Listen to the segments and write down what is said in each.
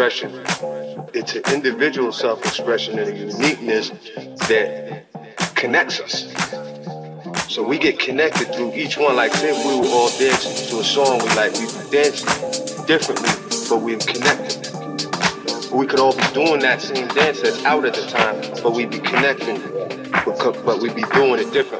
expression. It's an individual self expression and a uniqueness that connects us. So we get connected through each one. Like, say, we were all dancing to a song, we like, we danced differently, but we connected. We could all be doing that same dance that's out at the time, but we'd be connecting, but we'd be doing it different.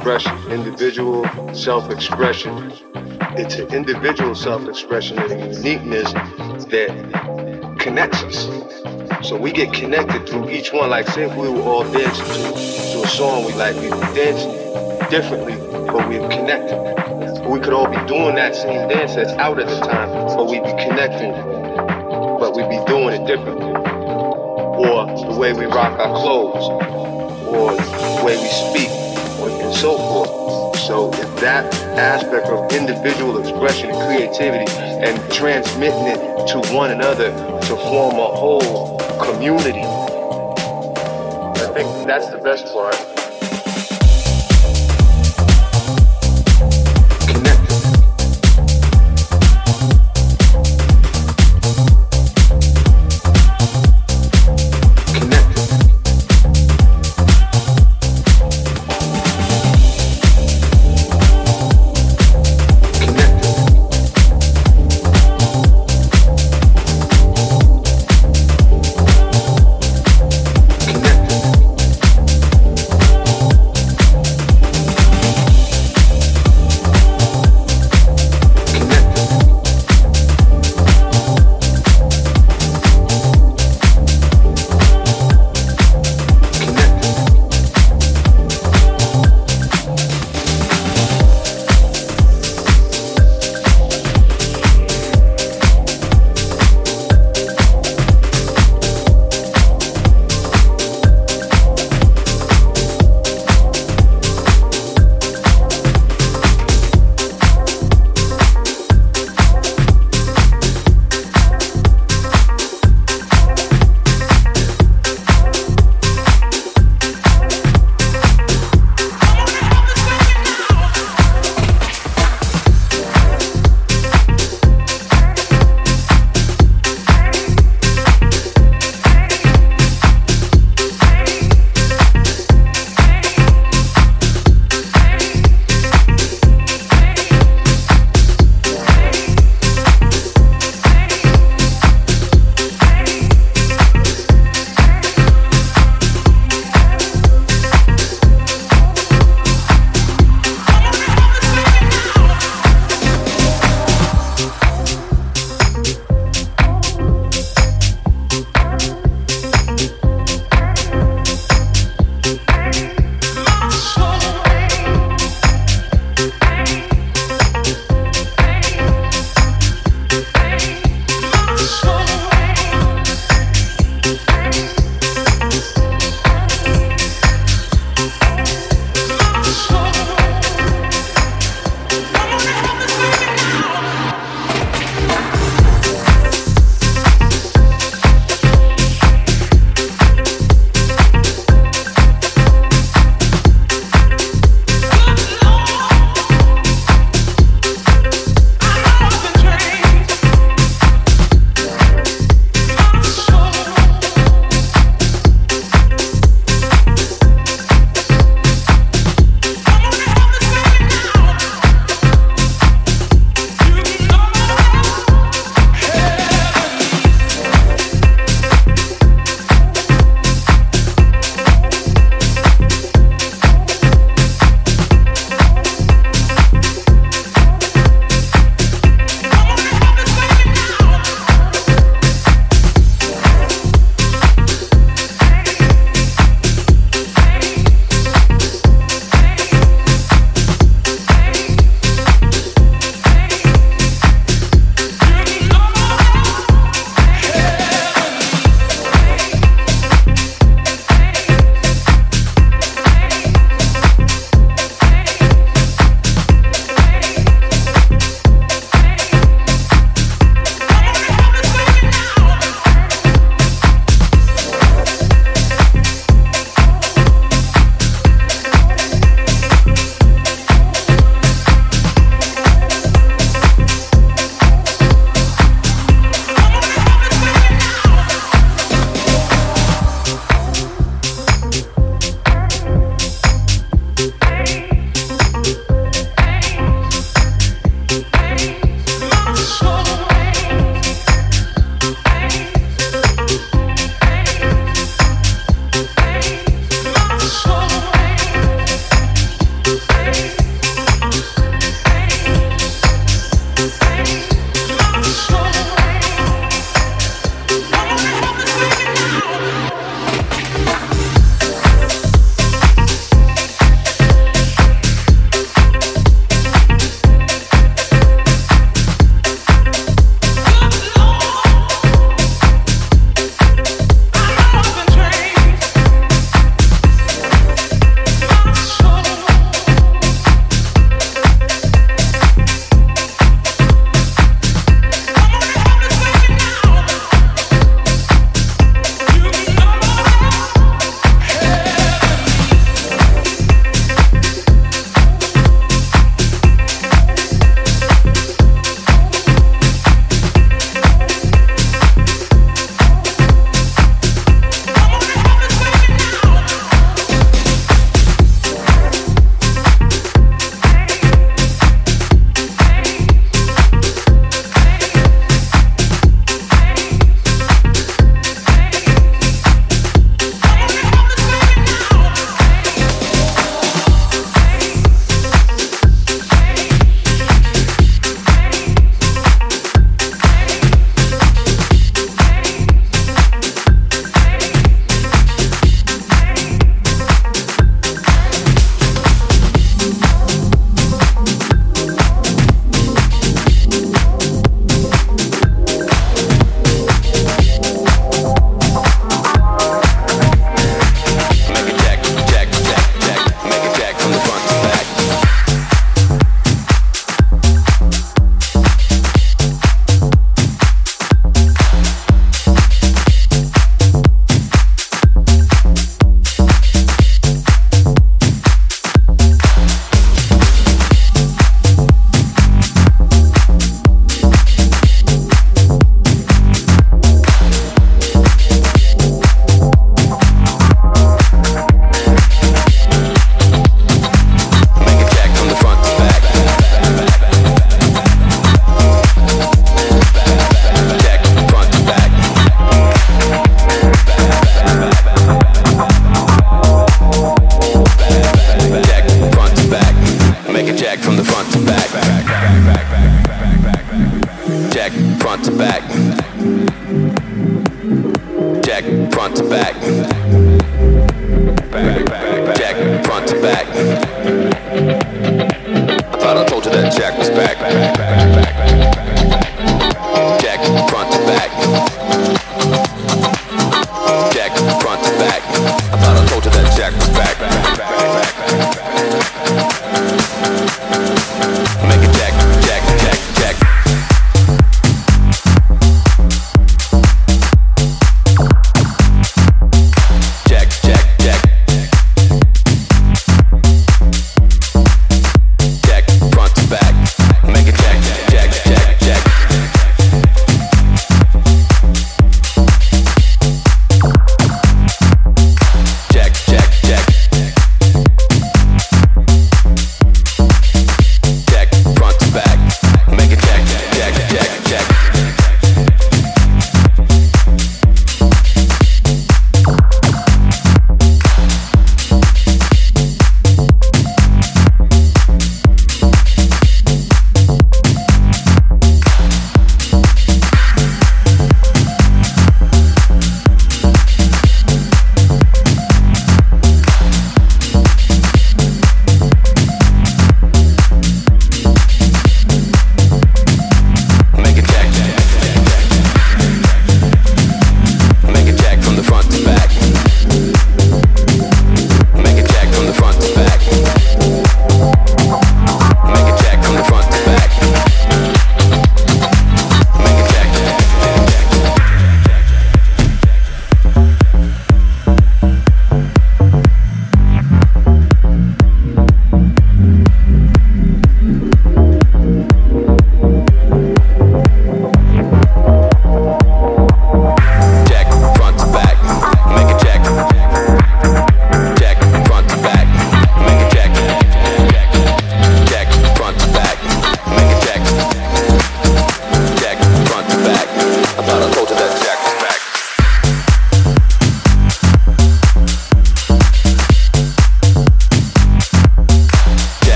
Self-expression, individual self-expression. It's an individual self-expression and a uniqueness that connects us. So we get connected through each one. Like say if we were all dancing to, to a song we like, we would dance differently, but we're connected. We could all be doing that same dance that's out at the time, but we'd be connecting, but we'd be doing it differently. Or the way we rock our clothes, or the way we speak, that aspect of individual expression and creativity and transmitting it to one another to form a whole community, I think that's the best part.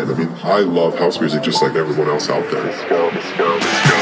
I mean, I love house music just like everyone else out there. Let's go, let's go, let's go.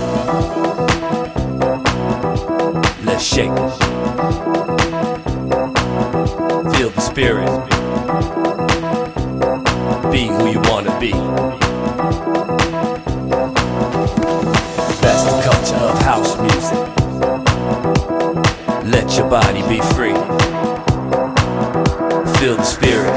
Shake. Feel the spirit. Be who you wanna be. That's the culture of house music. Let your body be free. Feel the spirit.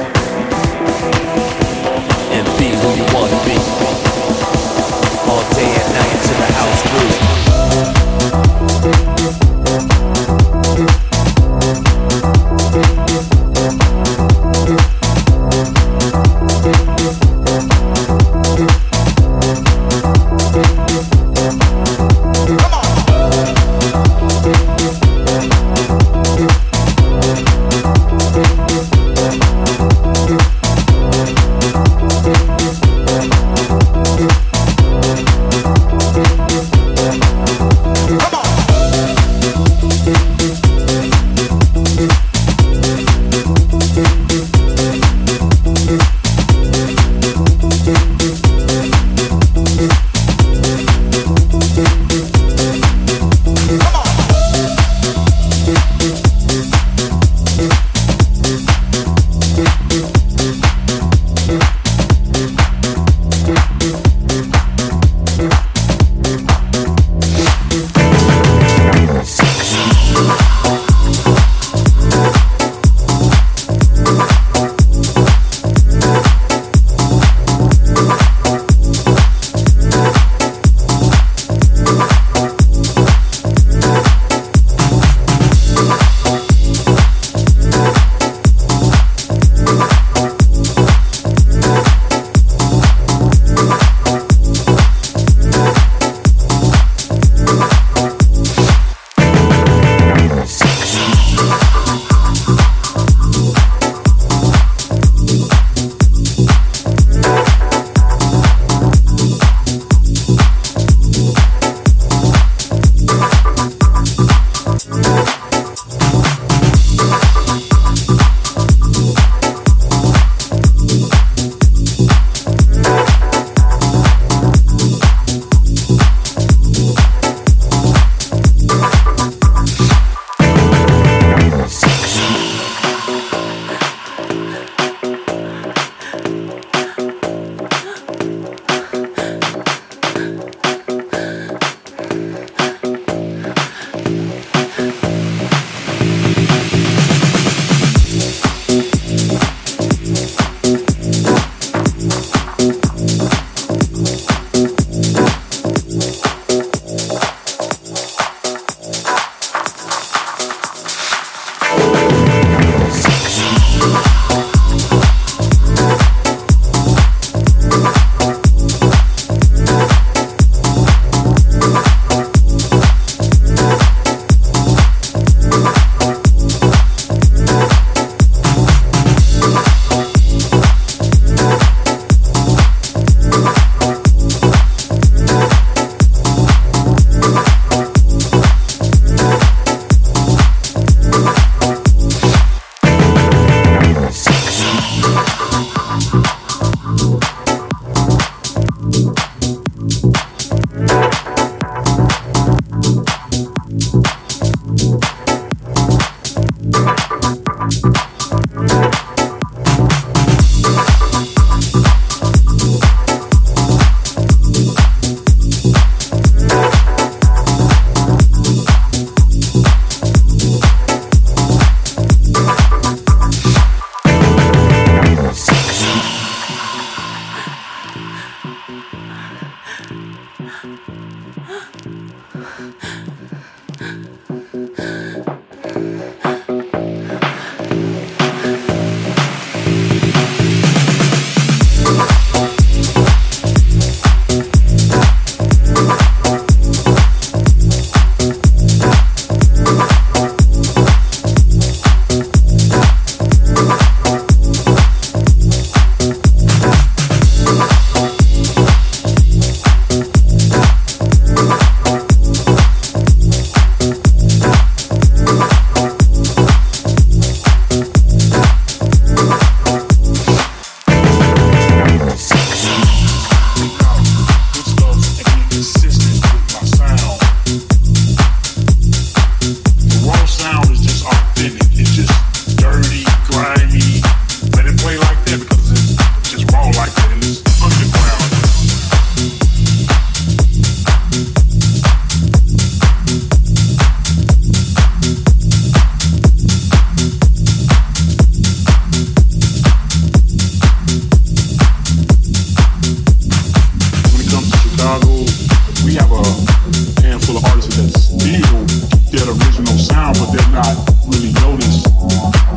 Really noticed.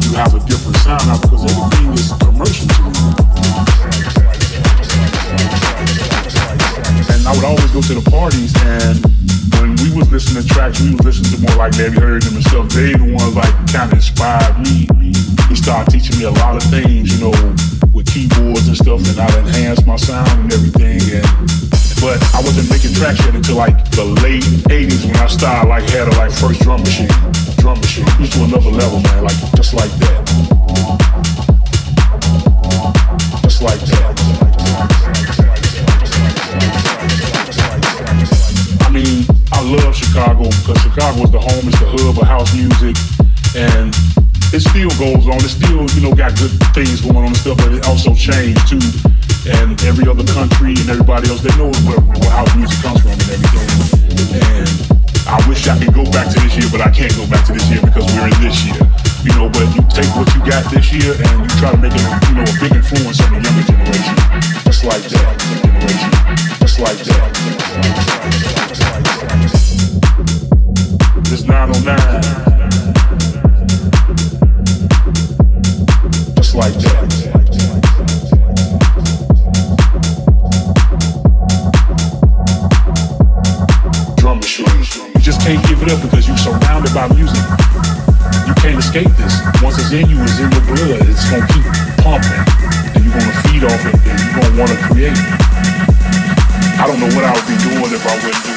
You have a different sound because everything is commercial to me. And I would always go to the parties and when we was listening to tracks, we was listening to more like Larry Heard and stuff. They the ones like kind of inspired me. They started teaching me a lot of things, you know, with keyboards and stuff, and I enhanced my sound and everything. And but I wasn't making tracks yet until like the late '80s when I started like had a like first drum machine, drum machine, just another level, man, like just like that, just like that. I mean, I love Chicago because Chicago is the home, it's the hub of house music, and it still goes on. It still, you know, got good things going on and stuff, but it also changed too. And every other country and everybody else, they know where, where house music comes from and everything. And I wish I could go back to this year, but I can't go back to this year because we're in this year. You know, but you take what you got this year and you try to make it, you know, a big influence on the younger generation. Just like that, generation. Just like that. This 909. Just like that. Up because you're surrounded by music. You can't escape this. Once it's in you, it's in your blood. It's gonna keep pumping, and you're gonna feed off it, and you're gonna want to create. I don't know what I would be doing if I wasn't doing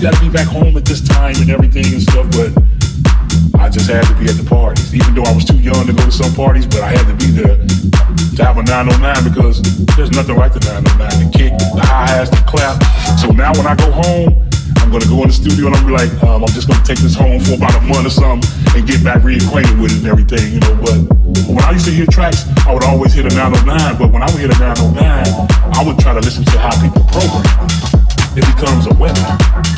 will be "Oh, you gotta be back home at this time and everything and stuff." But I just had to be at the parties, even though I was too young to go to some parties. But I had to be there to have a 909 because there's nothing like the 909. The kick, the hi-hats, the clap. So now when I go home, I'm gonna go in the studio and I'm be like, um, I'm just gonna take this home for about a month or something and get back reacquainted with it and everything, you know. But when I used to hear tracks, I would always hit a 909. But when I would hit a 909, I would try to listen to how people program. It becomes a weapon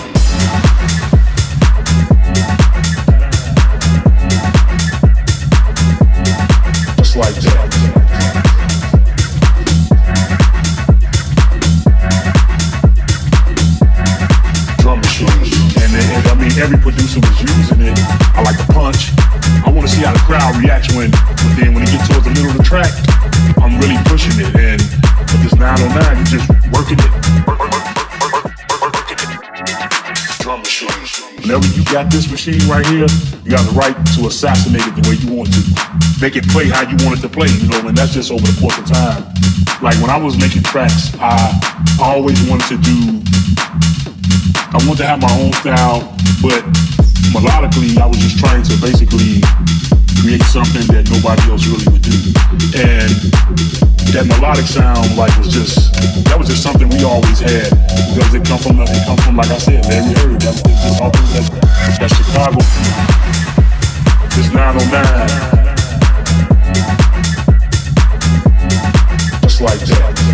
got this machine right here, you got the right to assassinate it the way you want to. Make it play how you want it to play, you know, and that's just over the course of time. Like when I was making tracks, I always wanted to do I wanted to have my own style, but melodically, I was just trying to basically create something that nobody else really would do. And that melodic sound, like, was just that was just something we always had because it come from it come from like I said, Larry Heard. That's it's just all that, that Chicago. This 909. Just like that.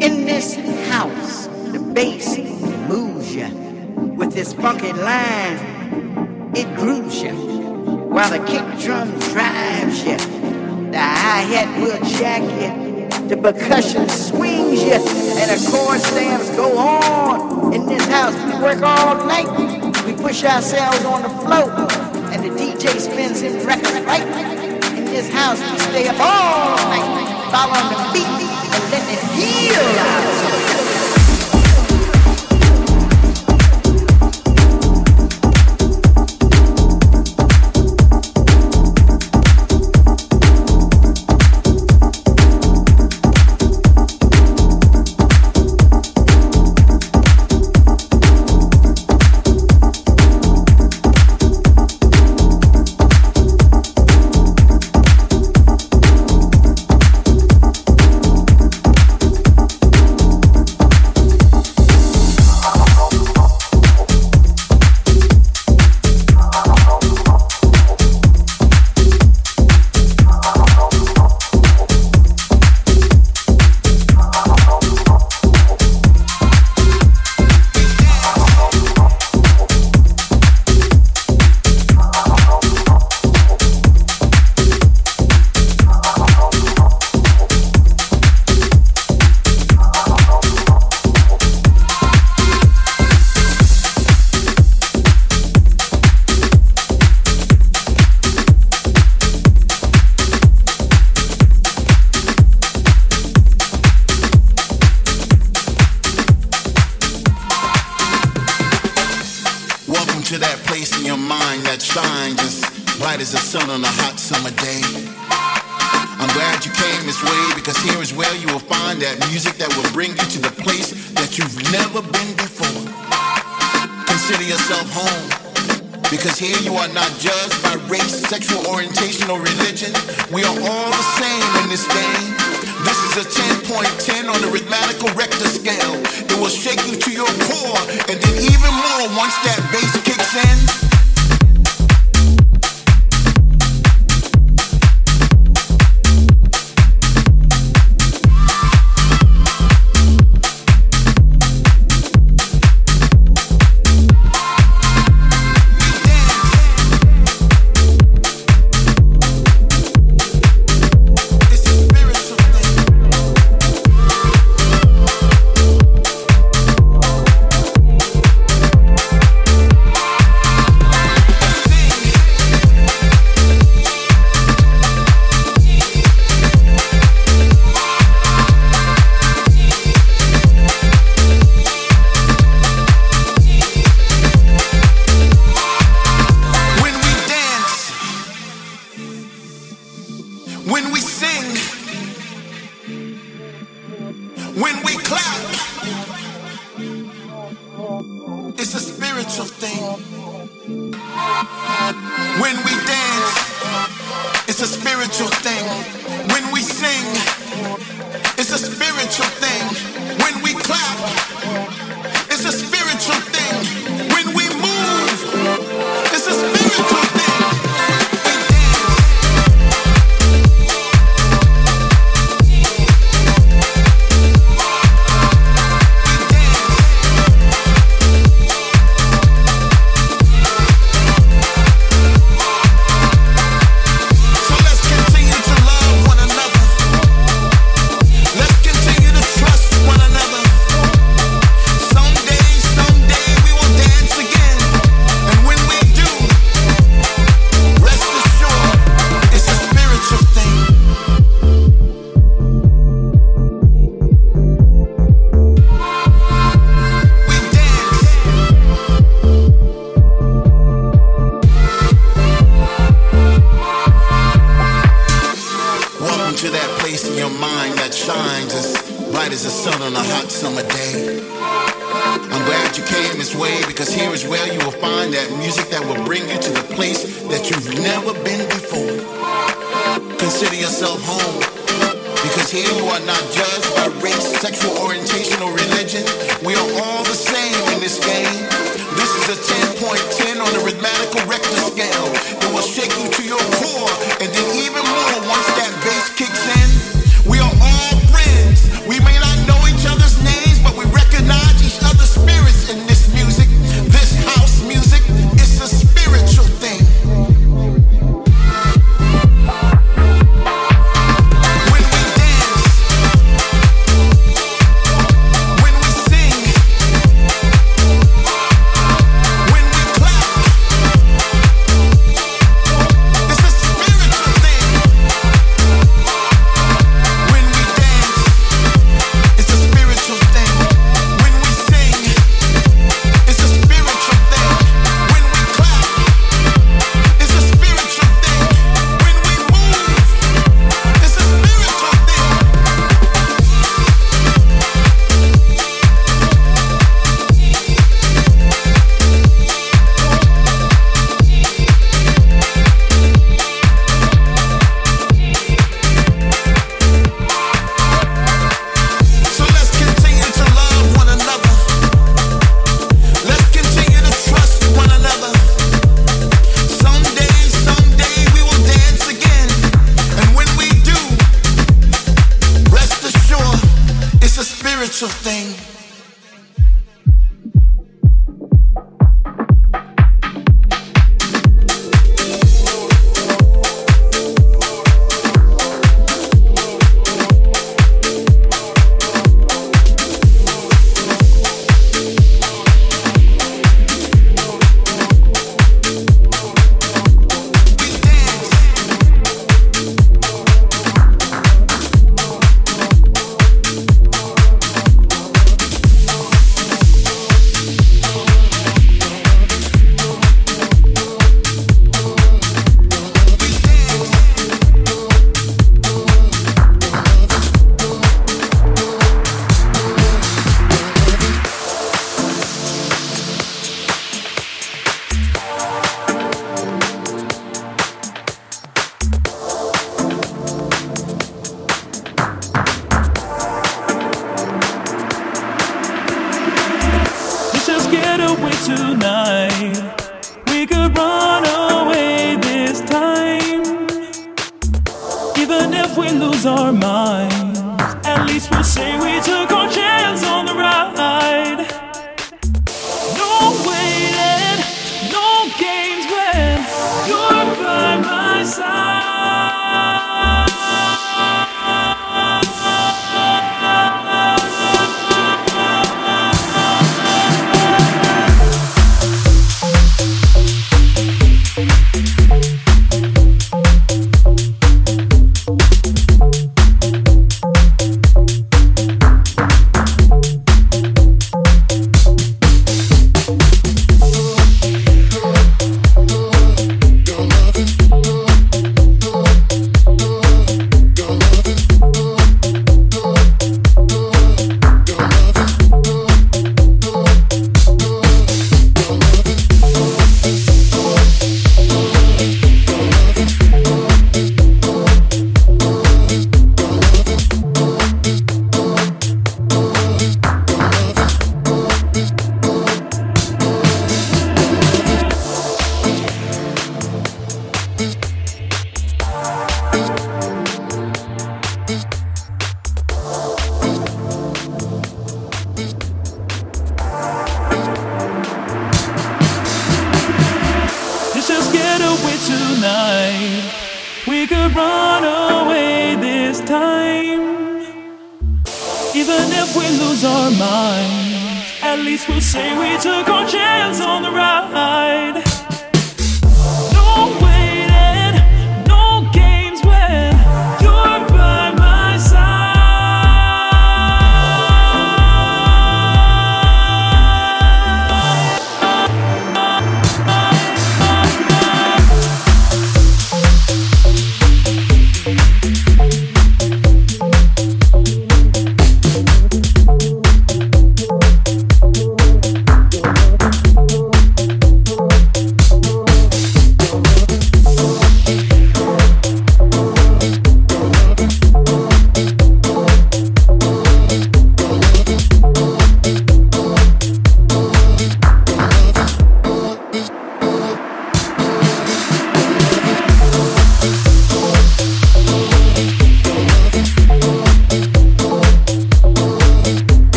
In this house, the bass moves you with this funky line. It grooves you while the kick drum drives you. The hi-hat will jack you. The percussion swings you, and the chord stamps go on. In this house, we work all night. We push ourselves on the floor, and the DJ spins his record right. In this house, we stay up all night, following the beat and letting it heal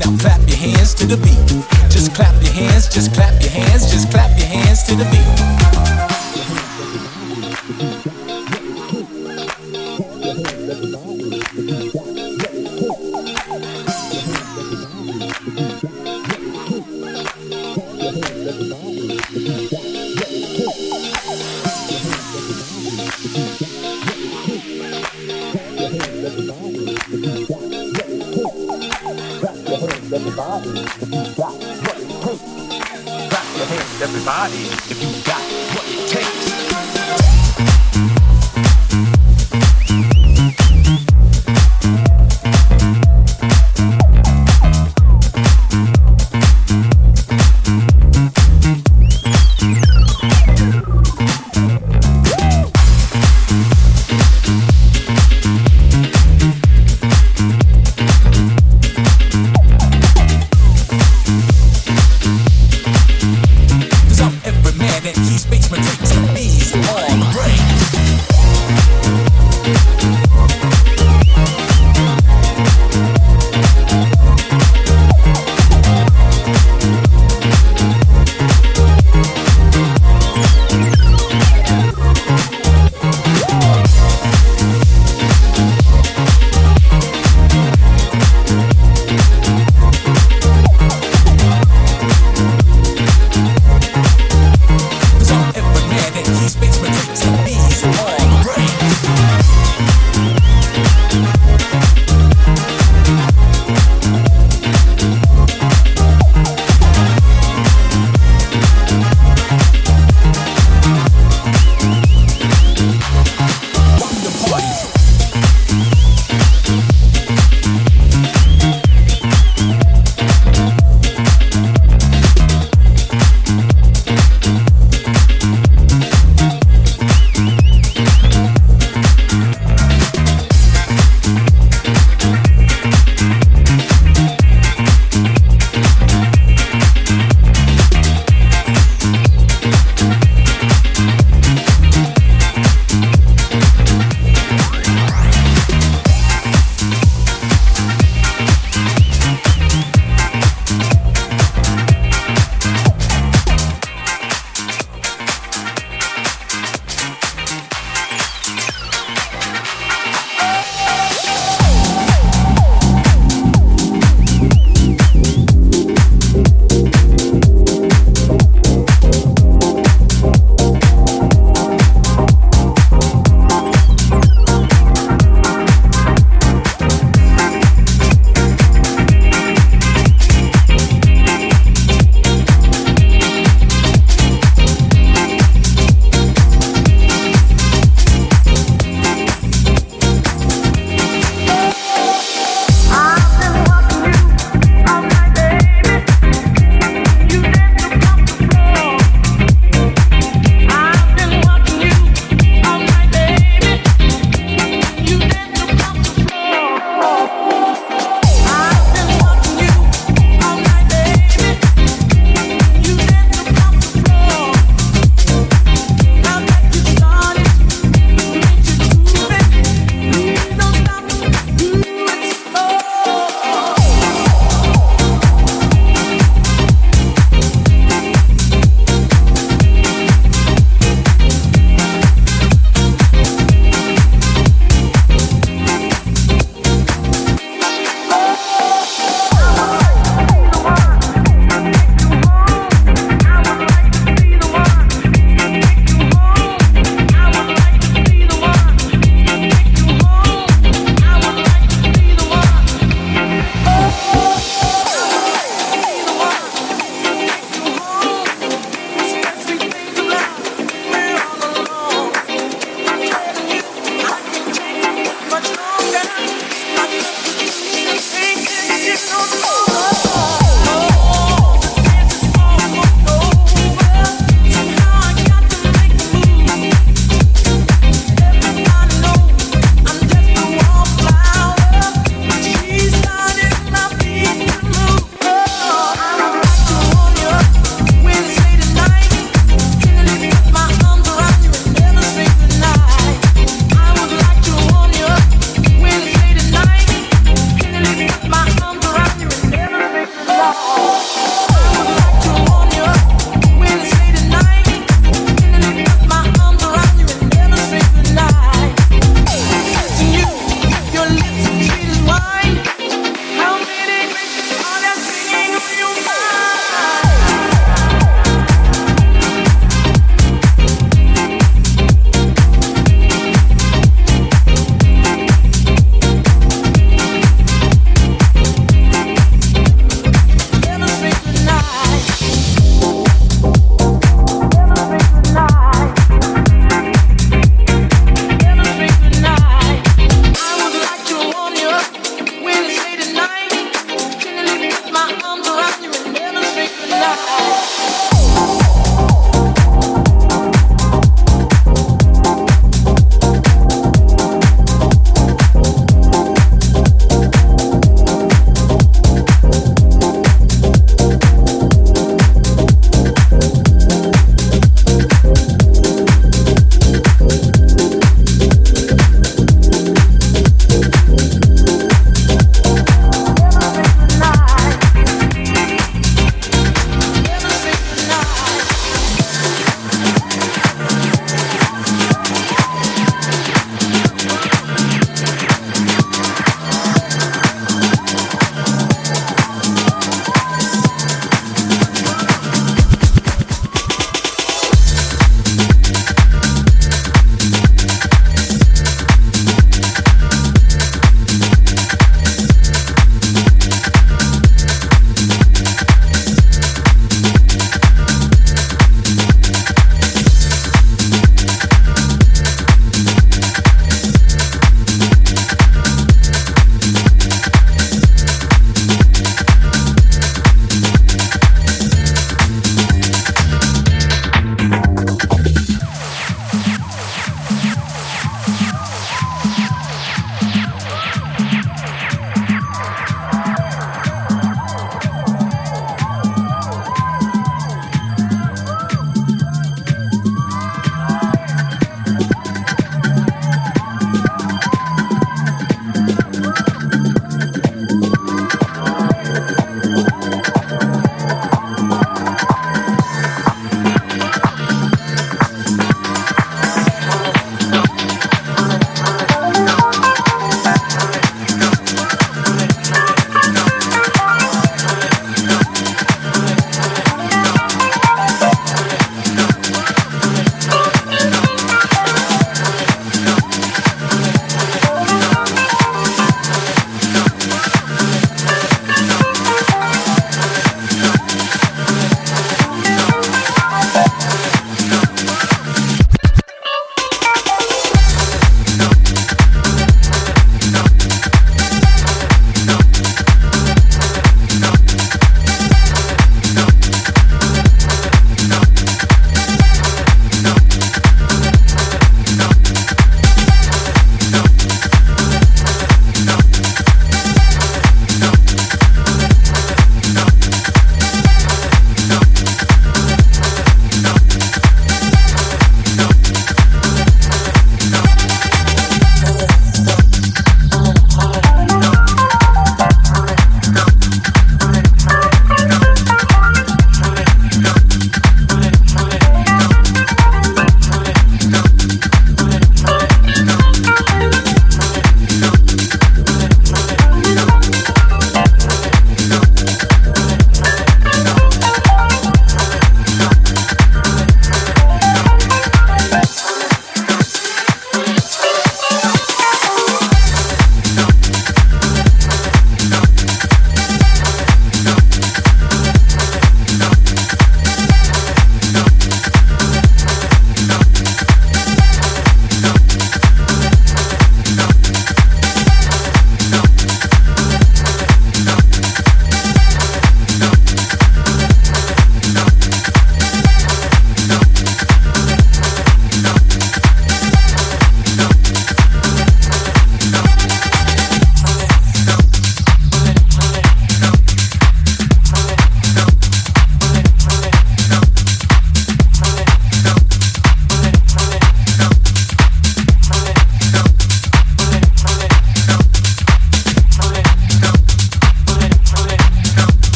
Now clap your hands to the beat. Just clap your hands, just clap your hands, just clap your hands to the beat.